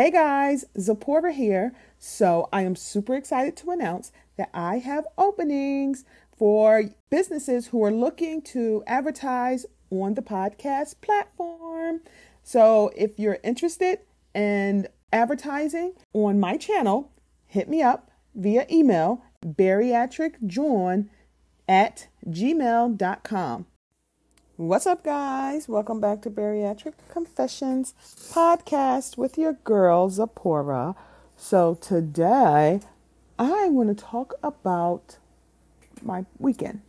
Hey guys, Zipporah here. So I am super excited to announce that I have openings for businesses who are looking to advertise on the podcast platform. So if you're interested in advertising on my channel, hit me up via email bariatricjawn at gmail.com. What's up, guys? Welcome back to Bariatric Confessions podcast with your girl, Zipporah. So, today I want to talk about my weekend.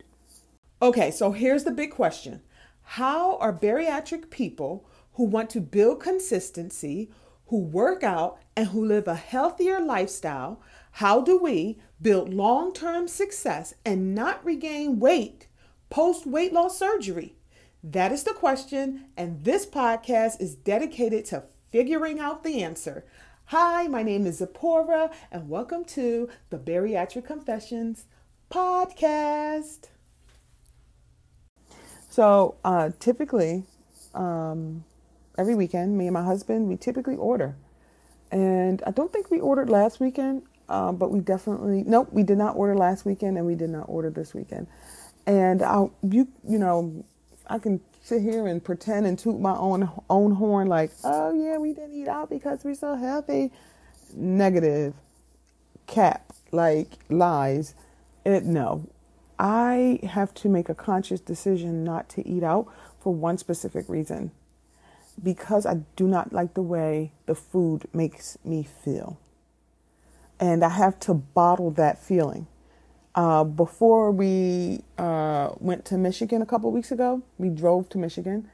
Okay, so here's the big question How are bariatric people who want to build consistency, who work out, and who live a healthier lifestyle? How do we build long term success and not regain weight post weight loss surgery? That is the question, and this podcast is dedicated to figuring out the answer. Hi, my name is Zipporah, and welcome to the Bariatric Confessions podcast. So, uh, typically, um, every weekend, me and my husband, we typically order. And I don't think we ordered last weekend, uh, but we definitely, nope, we did not order last weekend, and we did not order this weekend. And I, you, you know, I can sit here and pretend and toot my own own horn like, oh yeah, we didn't eat out because we're so healthy. Negative, cap, like lies. It no. I have to make a conscious decision not to eat out for one specific reason. Because I do not like the way the food makes me feel. And I have to bottle that feeling. Uh, before we uh, went to Michigan a couple weeks ago, we drove to Michigan.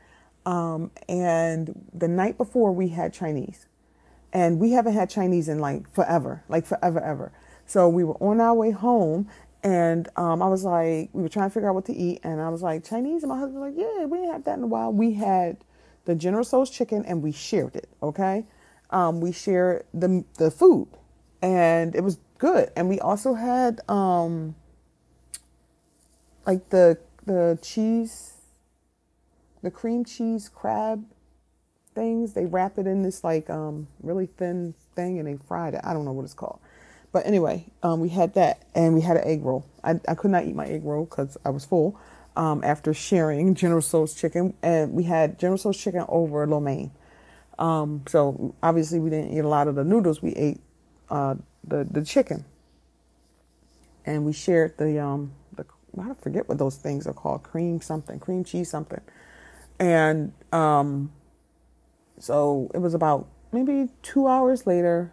Um, and the night before, we had Chinese. And we haven't had Chinese in like forever, like forever, ever. So we were on our way home, and um, I was like, we were trying to figure out what to eat. And I was like, Chinese? And my husband was like, yeah, we ain't had that in a while. We had the General Tso's chicken, and we shared it, okay? Um, we shared the, the food, and it was good. And we also had um like the the cheese the cream cheese crab things. They wrap it in this like um really thin thing and they fried it. I don't know what it's called. But anyway, um, we had that and we had an egg roll. I, I could not eat my egg roll because I was full um, after sharing General Tso's chicken. And we had General Tso's chicken over lo mein. Um, so obviously we didn't eat a lot of the noodles. We ate uh, the the chicken, and we shared the um the I forget what those things are called cream something cream cheese something, and um so it was about maybe two hours later,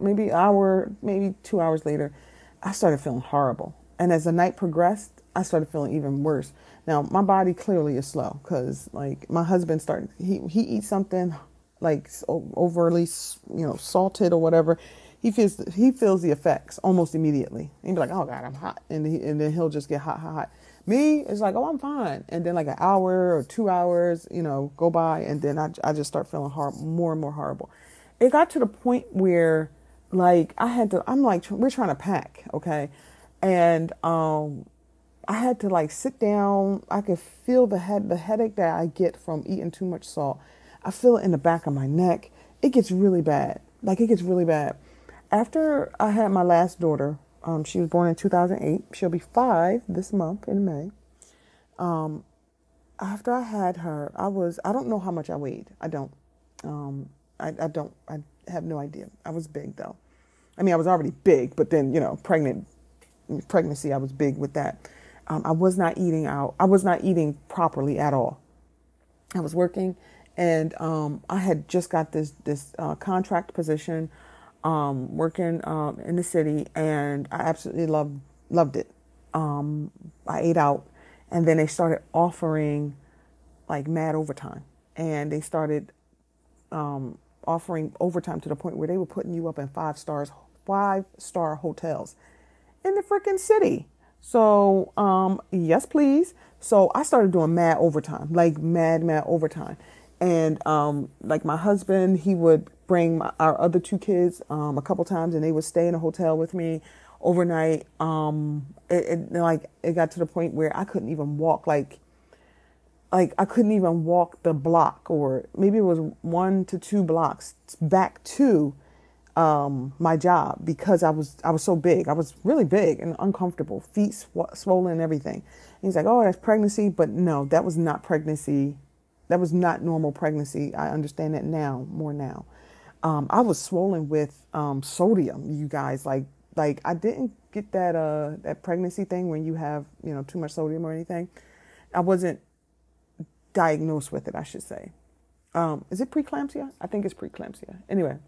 maybe hour maybe two hours later, I started feeling horrible, and as the night progressed, I started feeling even worse. Now my body clearly is slow because like my husband started he he eats something like overly you know salted or whatever he feels he feels the effects almost immediately. He'd be like, "Oh God, I'm hot," and he, and then he'll just get hot, hot, hot. Me, it's like, "Oh, I'm fine," and then like an hour or two hours, you know, go by, and then I I just start feeling hor- more and more horrible. It got to the point where like I had to. I'm like, we're trying to pack, okay, and um, I had to like sit down. I could feel the head the headache that I get from eating too much salt. I feel it in the back of my neck. It gets really bad. Like it gets really bad after I had my last daughter, um, she was born in 2008. She'll be five this month in May. Um, after I had her, I was, I don't know how much I weighed. I don't. Um, I, I don't, I have no idea. I was big though. I mean, I was already big, but then, you know, pregnant, pregnancy, I was big with that. Um, I was not eating out. I was not eating properly at all. I was working and um, I had just got this, this uh, contract position um, working um, in the city, and I absolutely loved loved it. Um, I ate out, and then they started offering like mad overtime, and they started um, offering overtime to the point where they were putting you up in five stars, five star hotels in the freaking city. So, um, yes, please. So I started doing mad overtime, like mad, mad overtime. And um, like my husband, he would bring my, our other two kids um, a couple times, and they would stay in a hotel with me overnight. Um, it, it, like it got to the point where I couldn't even walk. Like like I couldn't even walk the block, or maybe it was one to two blocks back to um, my job because I was I was so big. I was really big and uncomfortable, feet sw- swollen, and everything. And he's like, "Oh, that's pregnancy," but no, that was not pregnancy. That was not normal pregnancy. I understand that now, more now. Um, I was swollen with um, sodium. You guys, like like I didn't get that uh that pregnancy thing when you have you know too much sodium or anything. I wasn't diagnosed with it, I should say. Um, is it preeclampsia? I think it's preeclampsia. Anyway,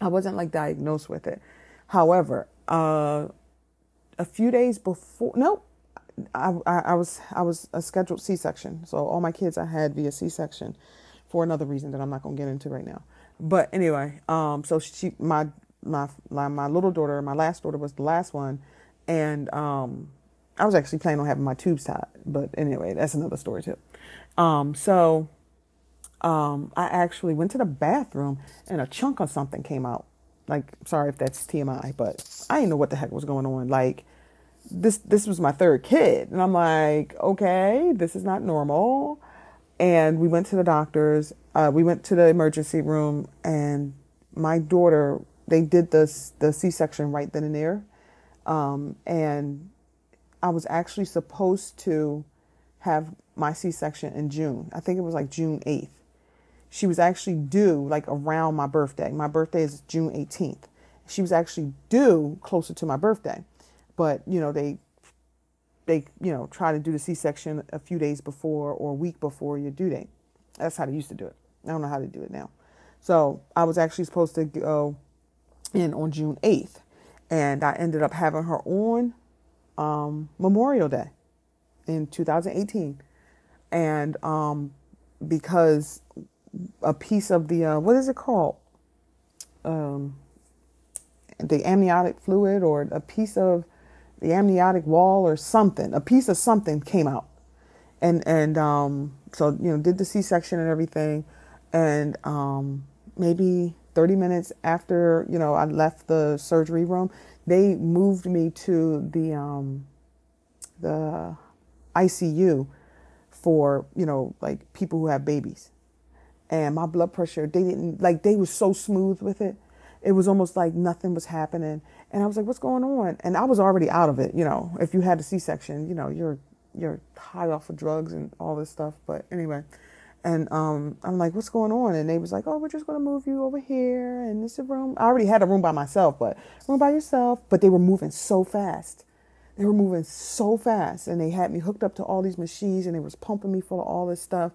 I wasn't like diagnosed with it. However, uh, a few days before, no, I, I, I was I was a scheduled C-section. So all my kids I had via C-section for another reason that I'm not gonna get into right now. But anyway, um, so she my my my little daughter, my last daughter was the last one, and um, I was actually planning on having my tubes tied. But anyway, that's another story too. Um, so um, I actually went to the bathroom and a chunk of something came out. Like, sorry if that's TMI, but I didn't know what the heck was going on. Like, this this was my third kid, and I'm like, okay, this is not normal. And we went to the doctors. Uh, we went to the emergency room, and my daughter they did the the C-section right then and there, um, and I was actually supposed to have my C-section in June. I think it was like June 8th she was actually due like around my birthday. My birthday is June 18th. She was actually due closer to my birthday. But, you know, they they, you know, try to do the C-section a few days before or a week before your due date. That's how they used to do it. I don't know how to do it now. So I was actually supposed to go in on June 8th, and I ended up having her on um, Memorial Day in 2018. And um, because a piece of the uh, what is it called? Um, the amniotic fluid or a piece of the amniotic wall or something. A piece of something came out, and and um, so you know did the C-section and everything, and um, maybe 30 minutes after you know I left the surgery room, they moved me to the um, the ICU for you know like people who have babies. And my blood pressure they didn't like they were so smooth with it it was almost like nothing was happening. And i was like what's going on? And i was already out of it you know. If you had a c-section you know you're you're high off of drugs and all this stuff. But anyway and um, i'm like what's going on? And they was like oh we're just going to move you over here and this is a room. I already had a room by myself but room by yourself but they were moving so fast. They were moving so fast and they had me hooked up to all these machines and they was pumping me full of all this stuff.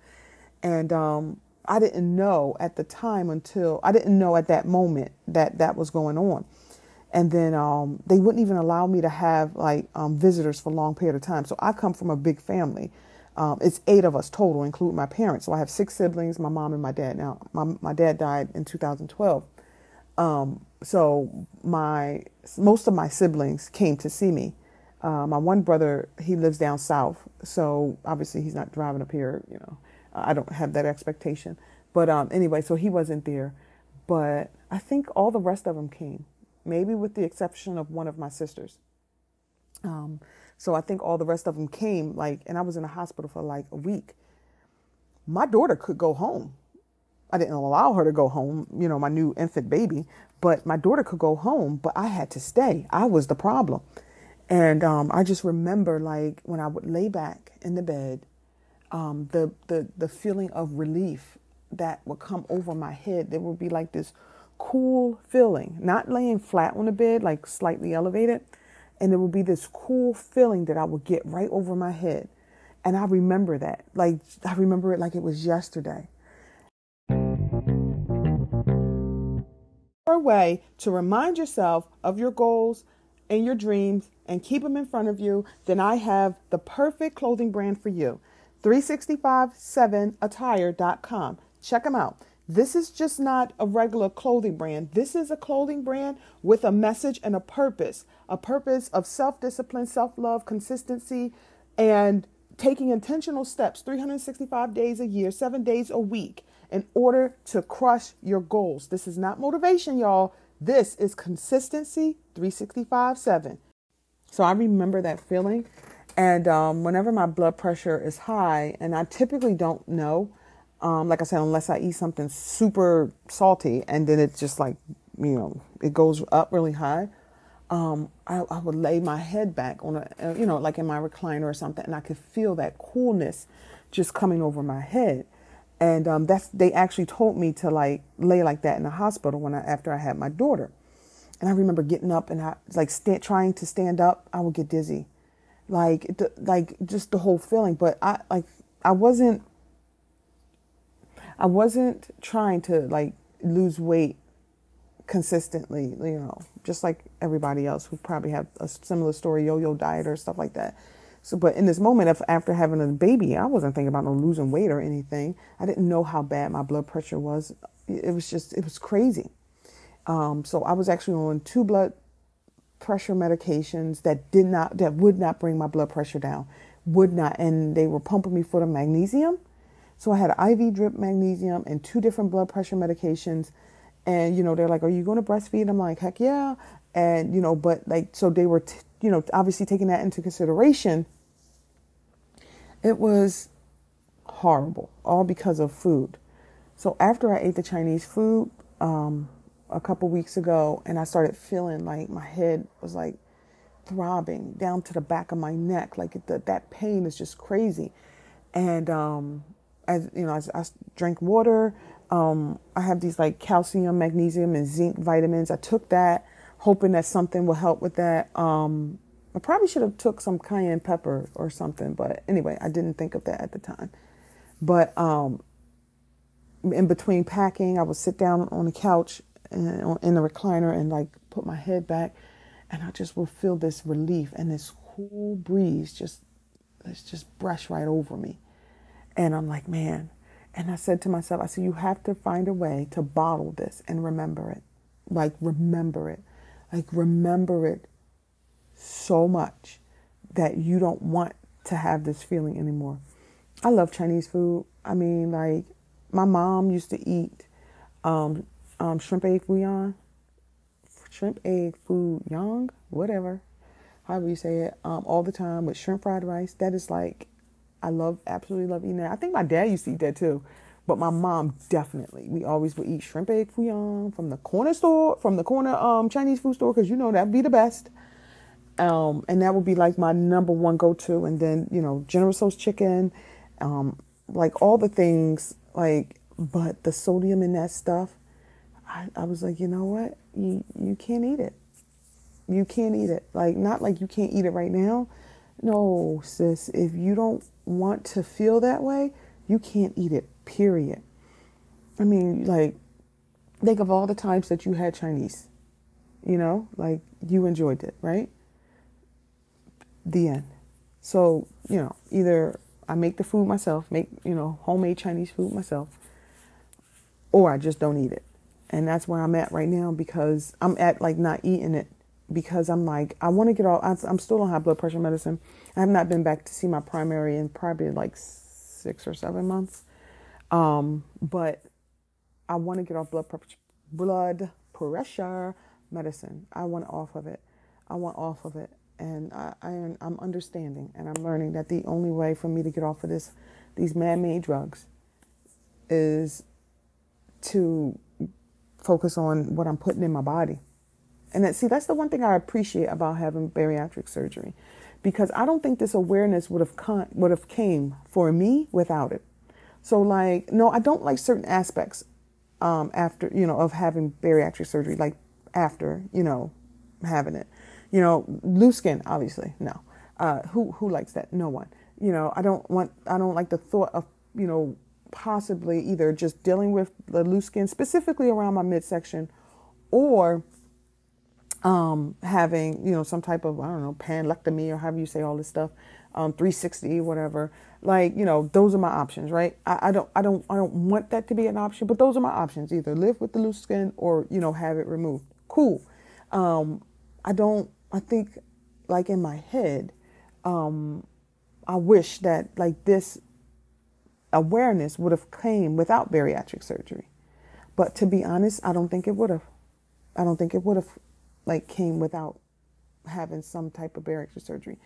And um, I didn't know at the time until I didn't know at that moment that that was going on. And then um, they wouldn't even allow me to have like um, visitors for a long period of time. So I come from a big family. Um, it's eight of us total, including my parents. So I have six siblings, my mom and my dad. Now, my, my dad died in 2012. Um, so my most of my siblings came to see me. Uh, my one brother, he lives down south, so obviously he's not driving up here, you know, I don't have that expectation. But um, anyway, so he wasn't there. But I think all the rest of them came, maybe with the exception of one of my sisters. Um, so I think all the rest of them came, like, and I was in the hospital for like a week. My daughter could go home. I didn't allow her to go home, you know, my new infant baby, but my daughter could go home, but I had to stay. I was the problem. And um, I just remember, like, when I would lay back in the bed um, the, the, the feeling of relief that would come over my head. There would be like this cool feeling, not laying flat on the bed, like slightly elevated. And there would be this cool feeling that I would get right over my head. And I remember that. Like, I remember it like it was yesterday. A way to remind yourself of your goals and your dreams and keep them in front of you, then I have the perfect clothing brand for you. 365-7attire.com. Check them out. This is just not a regular clothing brand. This is a clothing brand with a message and a purpose a purpose of self discipline, self love, consistency, and taking intentional steps 365 days a year, seven days a week in order to crush your goals. This is not motivation, y'all. This is consistency 365 7. So I remember that feeling And um, whenever my blood pressure is high, and I typically don't know, um, like I said, unless I eat something super salty and then it's just like, you know, it goes up really high, um, I, I, would lay my head back on a, uh, you know, like in my recliner or something, and I could feel that coolness just coming over my head. And um, that's they actually told me to like lay like that in the hospital when I after I had my daughter. And I remember getting up and I like st- trying to stand up, I would get dizzy, like the, like just the whole feeling. But I like I wasn't I wasn't trying to like lose weight consistently, you know, just like everybody else who probably have a similar story, yo-yo diet or stuff like that. So, but in this moment, if after having a baby, I wasn't thinking about no losing weight or anything. I didn't know how bad my blood pressure was. It was just, it was crazy. Um, so I was actually on two blood pressure medications that did not, that would not bring my blood pressure down, would not, and they were pumping me for the magnesium. So I had IV drip magnesium and two different blood pressure medications. And you know they're like are you going to breastfeed? I'm like heck yeah. And you know but like so they were t- you know obviously taking that into consideration. It was horrible all because of food. So after i ate the chinese food um, a couple weeks ago and i started feeling like my head was like throbbing down to the back of my neck like the, that pain is just crazy and um, as you know as i drank water um, I have these like calcium, magnesium, and zinc vitamins. I took that, hoping that something will help with that. Um, I probably should have took some cayenne pepper or something, but anyway, I didn't think of that at the time. But um, in between packing, I would sit down on the couch and, in the recliner and like put my head back, and I just will feel this relief and this cool breeze just let's just brush right over me, and I'm like, man, and I said to myself, I said, you have to find a way to bottle this and remember it. Like, remember it. Like, remember it so much that you don't want to have this feeling anymore. I love Chinese food. I mean, like, my mom used to eat um, um, shrimp egg young, shrimp egg foo young, whatever, however you say it, um, all the time with shrimp fried rice. That is like I love, absolutely love eating that. I think my dad used to eat that too. But my mom definitely. We always would eat shrimp egg young from the corner store, from the corner um, Chinese food store, because you know that'd be the best. Um, and that would be like my number one go to. And then, you know, General Tso's chicken, um, like all the things, like, but the sodium in that stuff, I, I was like, you know what? You, you can't eat it. You can't eat it. Like, not like you can't eat it right now. No, sis, if you don't want to feel that way, you can't eat it, period. I mean, like, think of all the times that you had Chinese, you know, like you enjoyed it, right? The end. So, you know, either I make the food myself, make, you know, homemade Chinese food myself, or I just don't eat it. And that's where I'm at right now because I'm at like not eating it because I'm like, I want to get off, I'm still on high blood pressure medicine. I have not been back to see my primary in probably like six or seven months. Um, but I want to get off blood pressure, blood pressure medicine. I want off of it. I want off of it. And I, I, I'm understanding and I'm learning that the only way for me to get off of this, these man-made drugs is to focus on what I'm putting in my body and that, see, that's the one thing I appreciate about having bariatric surgery, because I don't think this awareness would have come, would have came for me without it. So, like, no, I don't like certain aspects um, after you know of having bariatric surgery, like after you know having it. You know, loose skin, obviously, no. Uh, who who likes that? No one. You know, I don't want. I don't like the thought of you know possibly either just dealing with the loose skin specifically around my midsection, or um, having you know some type of I don't know panlectomy or however you say all this stuff, um, 360 whatever. Like you know those are my options, right? I, I don't I don't I don't want that to be an option, but those are my options. Either live with the loose skin or you know have it removed. Cool. Um, I don't. I think like in my head, um, I wish that like this awareness would have came without bariatric surgery. But to be honest, I don't think it would have. I don't think it would have like came without having some type of bariatric surgery.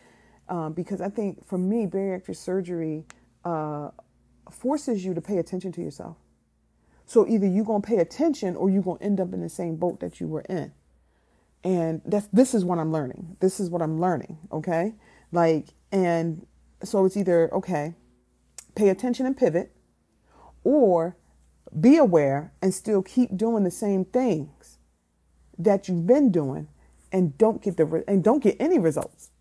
um, because I think for me, bariatric surgery uh, forces you to pay attention to yourself. So either you're gonna pay attention or you're gonna end up in the same boat that you were in. And that's this is what I'm learning. This is what I'm learning. Okay, like and so it's either okay, pay attention and pivot, or be aware and still keep doing the same things that you've been doing and don't get the and don't get any results.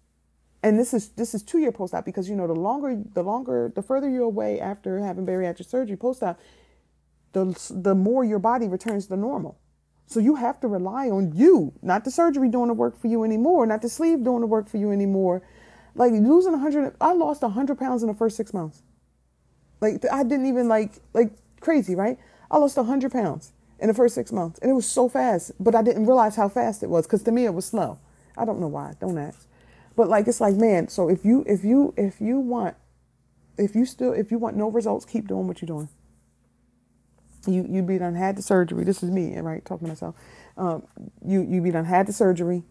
And this is this is two year post op because you know the longer the longer the further you're away after having bariatric surgery post op the the more your body returns to normal. So you have to rely on you not the surgery doing the work for you anymore not the sleeve doing the work for you anymore. Like losing 100 i lost 100 pounds in the first six months like i didn't even like like crazy, right? I lost 100 pounds in the first six months. And it was so fast, but I didn't realize how fast it was because to me it was slow. I don't know why. Don't ask. But like it's like, man, so if you if you if you want if you still if you want no results, keep doing what you're doing. You you be done had the surgery. This is me, right? Talking to myself. Um, you you be done had the surgery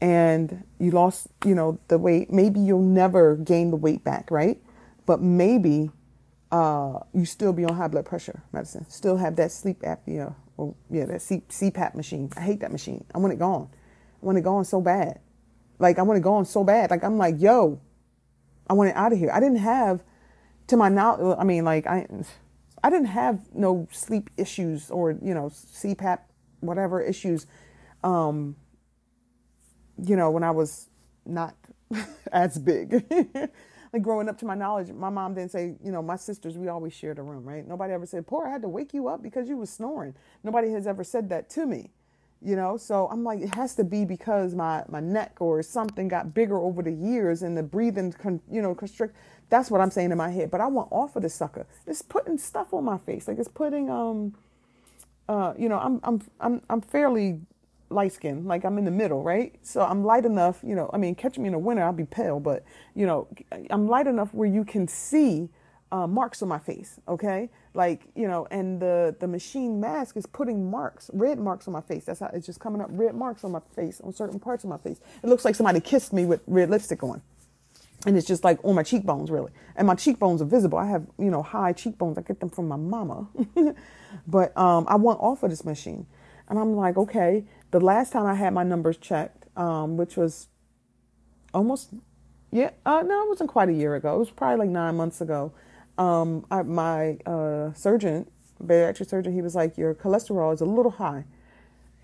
and you lost, you know, the weight. Maybe you'll never gain the weight back, right? But maybe uh, you still be on high blood pressure medicine, still have that sleep apnea, or yeah, that C- CPAP machine. I hate that machine. I want it gone. I want it gone so bad. Like I want it gone so bad. Like I'm like, yo, I want it out of here. I didn't have, to my knowledge, I mean, like I, I didn't have no sleep issues or you know CPAP whatever issues, um, you know when I was not as big. like growing up to my knowledge, my mom didn't say, you know, my sisters, we always shared a room, right? Nobody ever said, poor, I had to wake you up because you was snoring. Nobody has ever said that to me, you know? So I'm like, it has to be because my, my neck or something got bigger over the years and the breathing, con, you know, constrict. That's what I'm saying in my head. But I want off of the sucker. It's putting stuff on my face. Like it's putting, um, uh, you know, I'm, I'm, I'm, I'm fairly light skin, like I'm in the middle, right? So I'm light enough, you know, I mean, catch me in the winter, I'll be pale, but, you know, I'm light enough where you can see uh, marks on my face, okay? Like, you know, and the, the machine mask is putting marks, red marks on my face. That's how it's just coming up, red marks on my face, on certain parts of my face. It looks like somebody kissed me with red lipstick on. And it's just like on my cheekbones, really. And my cheekbones are visible. I have, you know, high cheekbones. I get them from my mama. but um, I want off of this machine. And I'm like, okay, the last time I had my numbers checked, um, which was almost, yeah, uh, no, it wasn't quite a year ago. It was probably like nine months ago. Um, I, my uh, surgeon, bariatric surgeon, he was like, your cholesterol is a little high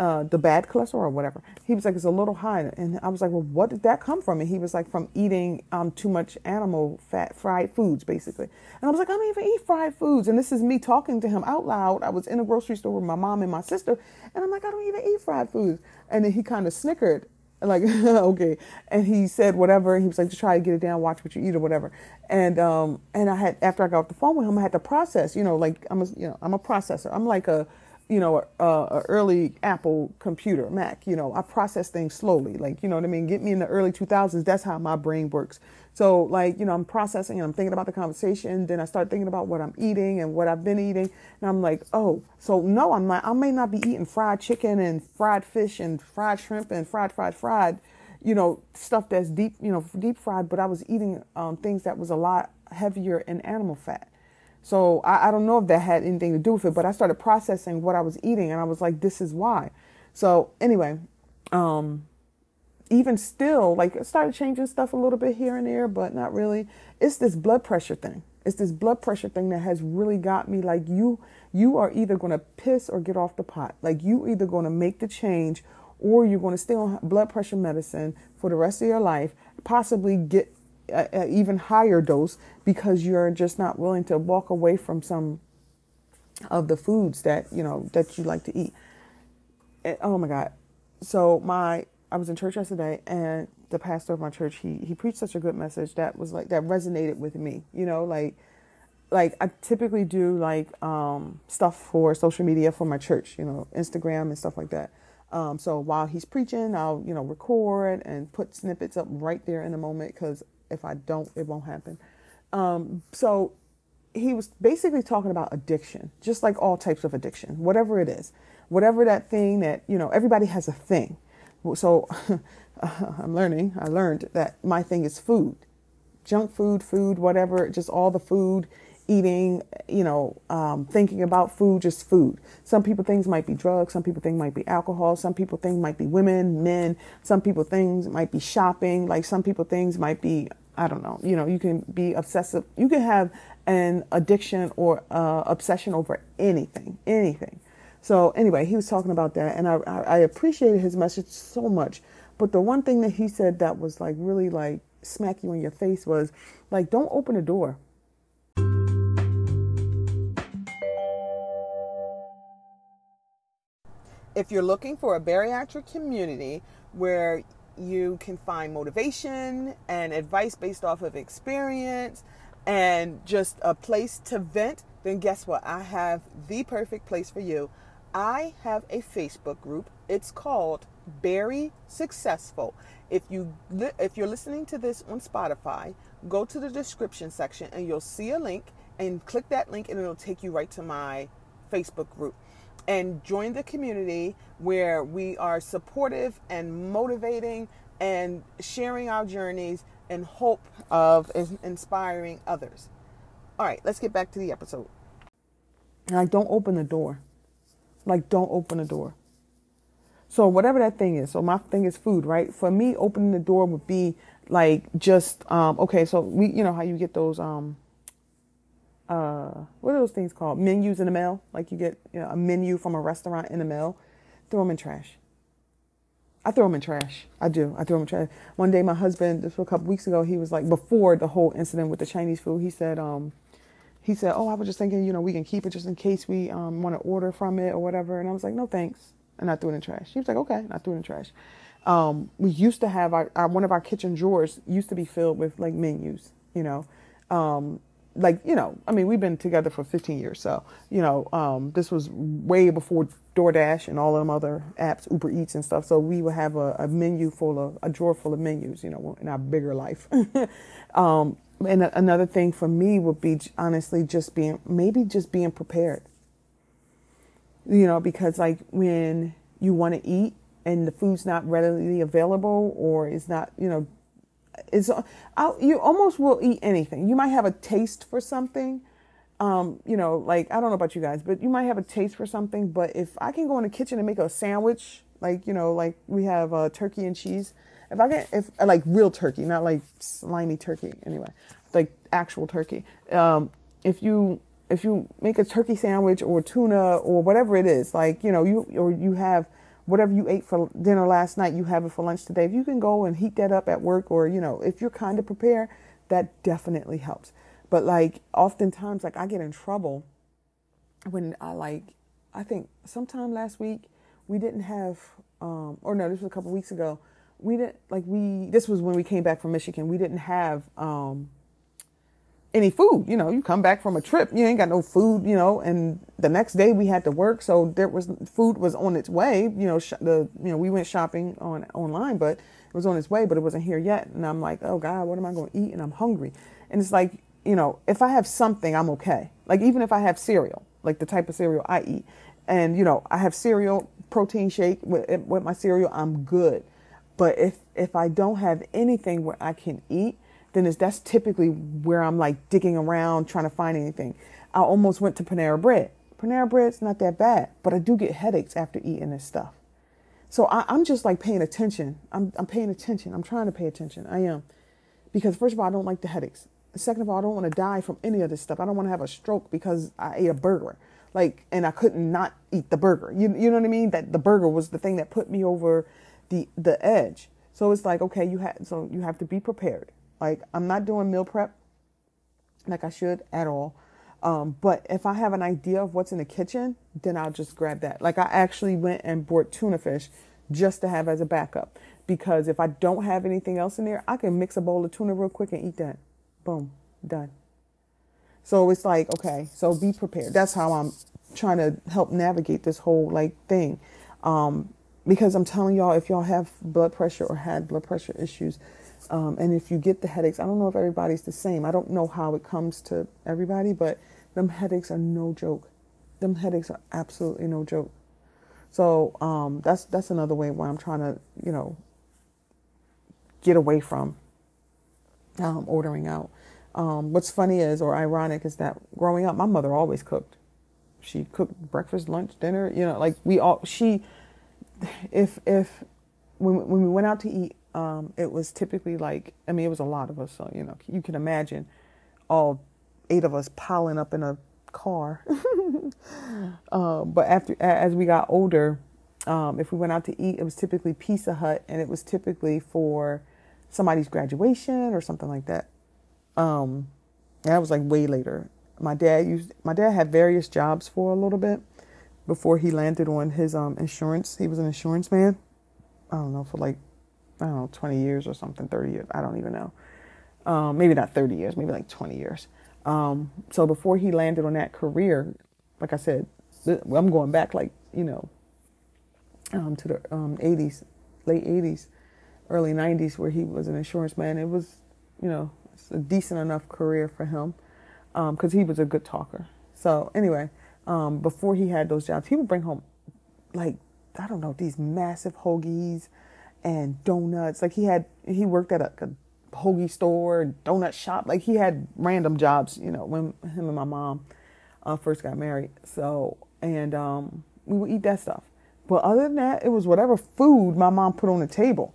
uh, the bad cholesterol or whatever. He was like, it's a little high. And I was like, well, what did that come from? And he was like, from eating um, too much animal fat, fried foods, basically. And I was like, I don't even eat fried foods. And this is me talking to him out loud. I was in a grocery store with my mom and my sister. And I'm like, I don't even eat fried foods. And then he kind of snickered. Like, okay. And he said whatever. He was like, to try to get it down, watch what you eat or whatever. And, um, and I had, after I got off the phone with him, I had to process, you know, like I'm a, you know, I'm a processor. I'm like a, you know, a, a, early Apple computer, Mac. You know, I process things slowly. Like, you know what I mean? Get me in the early 2000s. That's how my brain works. So, like, you know, I'm processing and I'm thinking about the conversation. Then I start thinking about what I'm eating and what I've been eating. And I'm like, oh, so no, I'm not, I may not be eating fried chicken and fried fish and fried shrimp and fried, fried, fried, you know, stuff that's deep, you know, deep fried, but I was eating um, things that was a lot heavier in animal fat. So I, I don't know if that had anything to do with it, but I started processing what I was eating and I was like, this is why. So anyway, um, even still, like I started changing stuff a little bit here and there, but not really. It's this blood pressure thing. It's this blood pressure thing that has really got me like you you are either going to piss or get off the pot. Like you either going to make the change or you're going to stay on blood pressure medicine for the rest of your life, possibly get a, even higher dose because you're just not willing to walk away from some of the foods that you know that you like to eat. Oh my God! So my I was in church yesterday, and the pastor of my church he he preached such a good message that was like that resonated with me. You know, like like I typically do like um, stuff for social media for my church. You know, Instagram and stuff like that. Um, so while he's preaching, I'll you know record and put snippets up right there in a moment because if I don't, it won't happen. Um, so he was basically talking about addiction, just like all types of addiction, whatever it is, whatever that thing that, you know, everybody has a thing. So I'm learning, I learned that my thing is food. junk food, food, whatever, just all the food, eating, you know, um, thinking about food, just food. Some people things might be drugs. Some people think might be alcohol. Some people think might be women, men. Some people things might be shopping. Like some people things might be, I don't know. You know, you can be obsessive. You can have an addiction or uh, obsession over anything, anything. So anyway, he was talking about that, and I, I appreciated his message so much. But the one thing that he said that was like really like smack you in your face was like, don't open the door. If you're looking for a bariatric community where you can find motivation and advice based off of experience and just a place to vent, then guess what? I have the perfect place for you. I have a Facebook group. It's called Bari Successful. If you if you're listening to this on Spotify, go to the description section and you'll see a link and click that link and it'll take you right to my Facebook group. And join the community where we are supportive and motivating and sharing our journeys in hope of inspiring others. All right, let's get back to the episode. Like, don't open the door. Like, don't open the door. So whatever that thing is, so my thing is food, right? For me, opening the door would be like just um, okay. So we, you know how you get those um, uh, what are those things called? Menus in the mail. Like you get you know, a menu from a restaurant in the mail. Throw them in trash. I throw them in trash. I do. I throw them in trash. One day, my husband, this was a couple weeks ago, he was like, before the whole incident with the Chinese food, he said, um, he said, oh, I was just thinking, you know, we can keep it just in case we um, want to order from it or whatever. And I was like, no, thanks and I threw it in trash. He was like, okay, and I threw it in trash. Um, we used to have our, our, one of our kitchen drawers used to be filled with like menus, you know, um, like you know, I mean, we've been together for 15 years, so you know, um, this was way before DoorDash and all of them other apps, Uber Eats and stuff. So we would have a, a menu full of a drawer full of menus, you know, in our bigger life. Um, and another thing for me would be honestly just being maybe just being prepared you know, because like when you want to eat and the food's not readily available or is not, you know, it's I'll, you almost will eat anything. You might have a taste for something. Um, you know, like I don't know about you guys, but you might have a taste for something. But if I can go in the kitchen and make a sandwich, like you know, like we have uh, turkey and cheese. If I can, if like real turkey, not like slimy turkey, anyway, like actual turkey. Um, if you if you make a turkey sandwich or tuna or whatever it is, like, you know, you or you have whatever you ate for dinner last night, you have it for lunch today. If you can go and heat that up at work or, you know, if you're kind of prepared, that definitely helps. But like oftentimes like I get in trouble when I like I think sometime last week we didn't have um or no, this was a couple weeks ago. We didn't like we this was when we came back from Michigan. We didn't have um any food. You know, you come back from a trip, you ain't got no food, you know, and the next day we had to work, so there was food was on its way. You know, sh- the you know we went shopping on online, but it was on its way, but it wasn't here yet. And I'm like, oh God, what am I going to eat? And I'm hungry. And it's like, you know, if I have something, I'm okay. Like even if I have cereal, like the type of cereal I eat, and you know, I have cereal, protein shake with with my cereal, I'm good. But if if I don't have anything where I can eat, then that's typically where I'm like digging around trying to find anything. I almost went to Panera Bread. Panera Bread's not that bad, but I do get headaches after eating this stuff. So I, am just like paying attention. I'm, I'm paying attention. I'm trying to pay attention. I am. Because first of all, I don't like the headaches. Second of all, I don't want to die from any of this stuff. I don't want to have a stroke because I ate a burger. Like, and I couldn't not eat the burger. You, you know what I mean? That the burger was the thing that put me over the, the edge. So it's like, okay, you have, so you have to be prepared. Like I'm not doing meal prep like I should at all. Um, but if I have an idea of what's in the kitchen, then I'll just grab that. Like I actually went and bought tuna fish just to have as a backup because if I don't have anything else in there, I can mix a bowl of tuna real quick and eat that. Boom, done. So it's like, okay, so be prepared. That's how I'm trying to help navigate this whole like thing. Um, because I'm telling y'all, if y'all have blood pressure or had blood pressure issues, um, and if you get the headaches, I don't know if everybody's the same. I don't know how it comes to everybody, but them headaches are no joke. Them headaches are absolutely no joke. So um, that's that's another way why I'm trying to, you know, get away from um, ordering out. Um, what's funny is, or ironic, is that growing up, my mother always cooked. She cooked breakfast, lunch, dinner. You know, like we all. She, if if when when we went out to eat, um, it was typically like I mean, it was a lot of us, so you know, you can imagine all eight of us piling up in a car. uh, but after as we got older, um, if we went out to eat, it was typically Pizza Hut, and it was typically for somebody's graduation or something like that. Um, that was like way later. My dad used my dad had various jobs for a little bit before he landed on his um, insurance. He was an insurance man. I don't know for like I don't know twenty years or something, thirty years. I don't even know. Um, maybe not thirty years, maybe like twenty years. Um, so before he landed on that career, like I said, I'm going back like you know um, to the 80s, um, late 80s, early 90s, where he was an insurance man. It was, you know, a decent enough career for him because um, he was a good talker. So anyway, um, before he had those jobs, he would bring home like I don't know these massive hoagies and donuts. Like he had he worked at a, a hoagie store, donut shop. Like he had random jobs, you know, when him and my mom uh, first got married. So and um, we would eat that stuff. But other than that, it was whatever food my mom put on the table.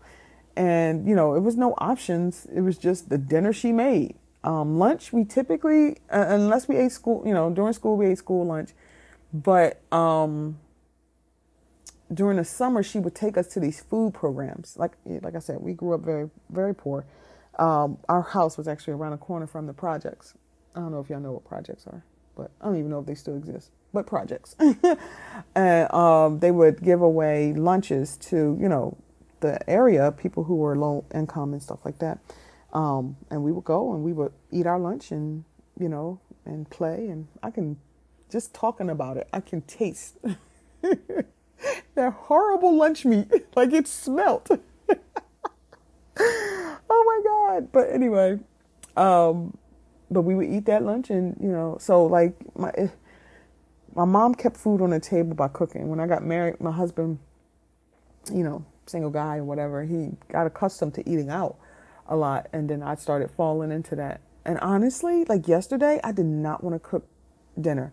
And, you know, it was no options. It was just the dinner she made. Um, lunch, we typically, uh, unless we ate school, you know, during school, we ate school lunch. But um, during the summer, she would take us to these food programs. Like, like I said, we grew up very, very poor. Um, our house was actually around the corner from the projects. I don't know if y'all know what projects are, but I don't even know if they still exist but projects. and um, they would give away lunches to, you know, the area, people who were low income and stuff like that. Um, and we would go and we would eat our lunch and, you know, and play. And I can, just talking about it, I can taste that horrible lunch meat. like it smelt. oh my God. But anyway, um, but we would eat that lunch and, you know, so like my, my mom kept food on the table by cooking. When I got married, my husband, you know, single guy or whatever, he got accustomed to eating out a lot. And then I started falling into that. And honestly, like yesterday, I did not want to cook dinner.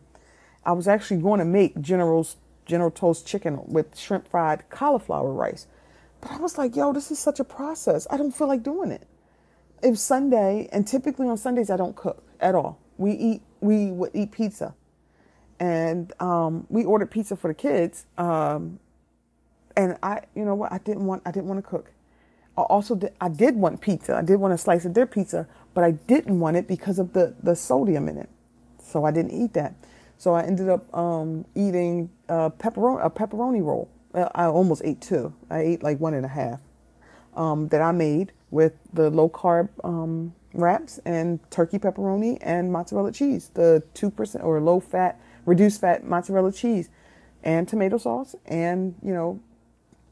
I was actually going to make General's General Tso's chicken with shrimp fried cauliflower rice. But I was like, yo, this is such a process. I don't feel like doing it. It was Sunday, and typically on Sundays I don't cook at all. We eat we would eat pizza and um, we ordered pizza for the kids. Um, and I, you know what, I didn't want, I didn't want to cook. I also did, I did want pizza. I did want a slice of their pizza, but I didn't want it because of the the sodium in it. So I didn't eat that. So I ended up um, eating a pepperoni a pepperoni roll. I almost ate two. I ate like one and a half um, that I made with the low carb um, wraps and turkey pepperoni and mozzarella cheese, the two percent or low fat reduced fat mozzarella cheese and tomato sauce and you know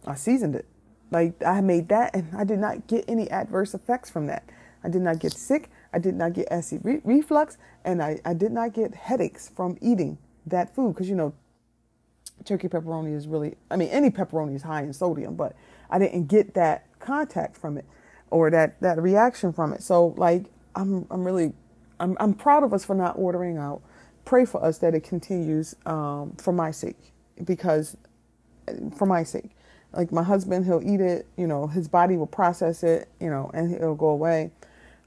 i seasoned it like i made that and i did not get any adverse effects from that i did not get sick i did not get acid re- reflux and I, I did not get headaches from eating that food because you know turkey pepperoni is really i mean any pepperoni is high in sodium but i didn't get that contact from it or that that reaction from it. So like i'm i'm really i'm, I'm proud of us for not ordering out. Pray for us that it continues um, for my sake, because for my sake. Like my husband, he'll eat it, you know, his body will process it, you know, and it'll go away,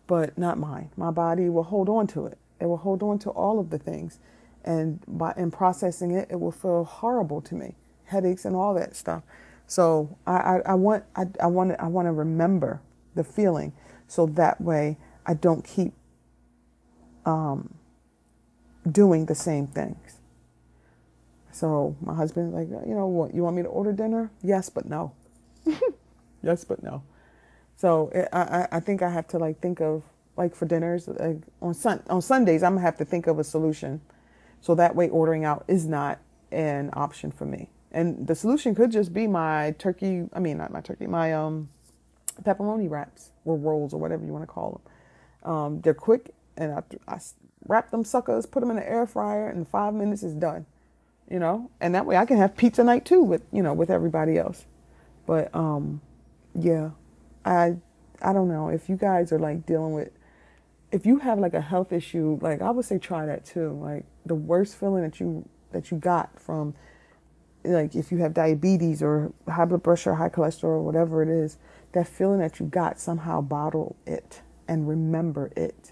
but not mine. My body will hold on to it. It will hold on to all of the things, and by in processing it, it will feel horrible to me, headaches and all that stuff. So I, I, I want I, I want I want to remember the feeling, so that way I don't keep um, doing the same things. So my husband's like, you know what, you want me to order dinner? Yes, but no. yes, but no. So it, I, I think I have to like think of like for dinners like on sun on Sundays I'm gonna have to think of a solution, so that way ordering out is not an option for me. And the solution could just be my turkey. I mean, not my turkey, my um pepperoni wraps or rolls or whatever you want to call them. Um, they're quick and I, I wrap them suckers, put them in the air fryer, and five minutes is done. You know, and that way I can have pizza night too with you know with everybody else. But um, yeah, I I don't know if you guys are like dealing with if you have like a health issue, like I would say try that too. Like the worst feeling that you that you got from like if you have diabetes or high blood pressure, high cholesterol, or whatever it is, that feeling that you got somehow bottle it and remember it.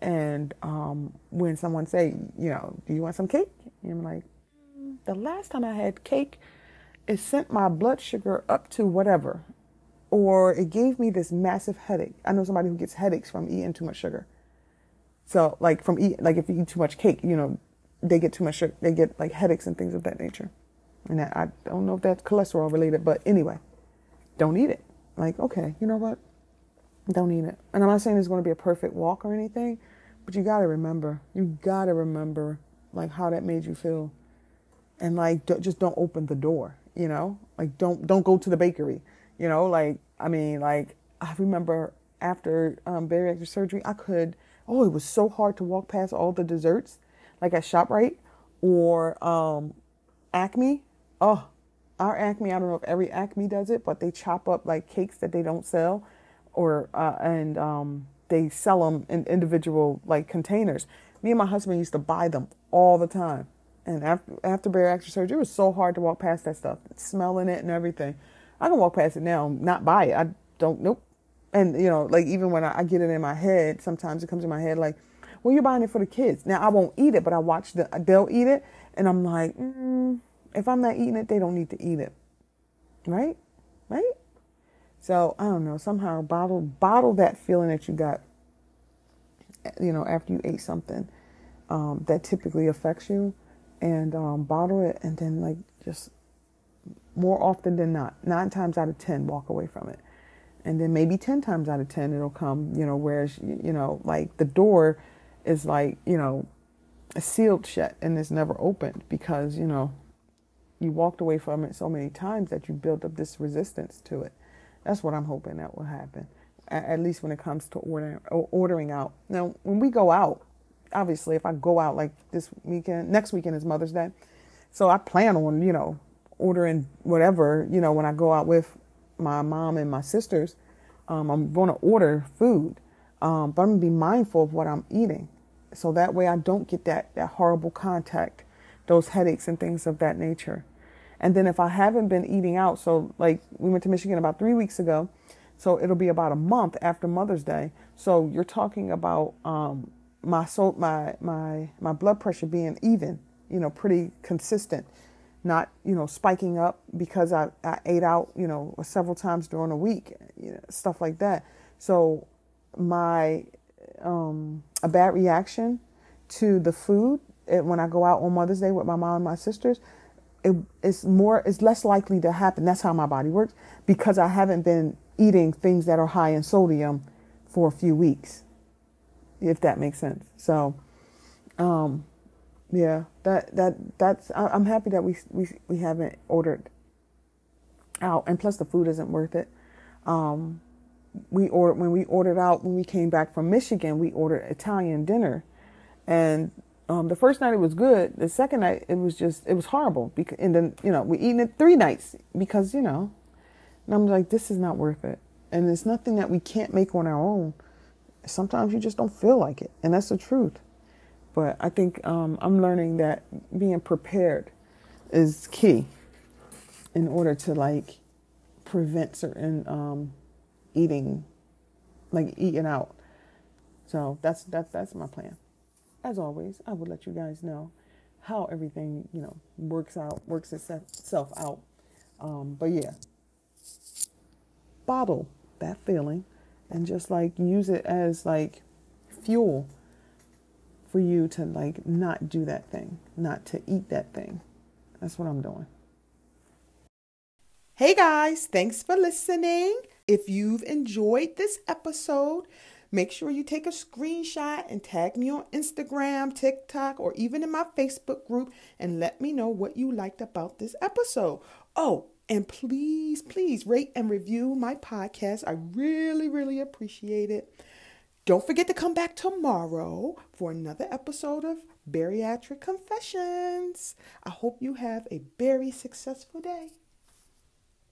And um, when someone say, you know, do you want some cake? And I'm like, the last time I had cake, it sent my blood sugar up to whatever, or it gave me this massive headache. I know somebody who gets headaches from eating too much sugar. So like from eat like if you eat too much cake, you know, they get too much sugar, they get like headaches and things of that nature. And I, don't know if that's cholesterol related, but anyway, don't eat it. Like okay, you know what? Don't eat it. And I'm not saying it's going to be a perfect walk or anything, but you got to remember, you got to remember like how that made you feel. And like don't, just don't open the door, you know? Like don't don't go to the bakery, you know? Like I mean, like I remember after um, bariatric surgery, I could oh, it was so hard to walk past all the desserts, like at ShopRite or um, Acme. Oh, our Acme, I don't know if every Acme does it, but they chop up like cakes that they don't sell, or uh, and um, they sell them in individual like containers. Me and my husband used to buy them all the time. And after after bariatric surgery, it was so hard to walk past that stuff, smelling it and everything. I can walk past it now, not buy it. I don't. Nope and you know, like even when I, I, get it in my head, sometimes it comes in my head like, "Well, you're buying it for the kids." Now I won't eat it, but I watch the they'll eat it, and I'm like, mm, if I'm not eating it, they don't need to eat it, right? Right? So I don't know. Somehow bottle bottle that feeling that you got, you know, after you ate something um, that typically affects you, and um, bottle it, and then like just more often than not, nine times out of ten, walk away from it. And then maybe 10 times out of 10 it'll come you know whereas you know like the door is like you know sealed shut and it's never opened because you know you walked away from it so many times that you built up this resistance to it. That's what i'm hoping that will happen at least when it comes to ordering ordering out. Now when we go out obviously if i go out like this weekend next weekend is mother's day. So i plan on you know ordering whatever you know when i go out with my mom and my sisters, um, I'm going to order food, um, but I'm going to be mindful of what I'm eating. So that way I don't get that, that horrible contact, those headaches and things of that nature. And then if I haven't been eating out, so like we went to Michigan about three weeks ago, so it'll be about a month after Mother's Day. So you're talking about um, my so my my my blood pressure being even, you know, pretty consistent not you know spiking up because I, I ate out you know several times during a week you know, stuff like that. So my um, a bad reaction to the food it, when I go out on Mother's Day with my mom and my sisters it, it's more it's less likely to happen. That's how my body works because I haven't been eating things that are high in sodium for a few weeks if that makes sense. So um, yeah, that that that's. I'm happy that we we we haven't ordered out, and plus the food isn't worth it. Um, we ordered when we ordered out when we came back from Michigan. We ordered Italian dinner, and um, the first night it was good. The second night it was just it was horrible. Because and then you know we eating it three nights because you know, and I'm like this is not worth it. And it's nothing that we can't make on our own. Sometimes you just don't feel like it, and that's the truth. But I think um, I'm learning that being prepared is key in order to like prevent certain um, eating, like eating out. So that's that's that's my plan. As always, I will let you guys know how everything you know works out, works itself out. Um, but yeah, bottle that feeling and just like use it as like fuel for you to like not do that thing, not to eat that thing. That's what I'm doing. Hey guys, thanks for listening. If you've enjoyed this episode, make sure you take a screenshot and tag me on Instagram, TikTok, or even in my Facebook group and let me know what you liked about this episode. Oh, and please, please rate and review my podcast. I really, really appreciate it. Don't forget to come back tomorrow for another episode of Bariatric Confessions. I hope you have a very successful day.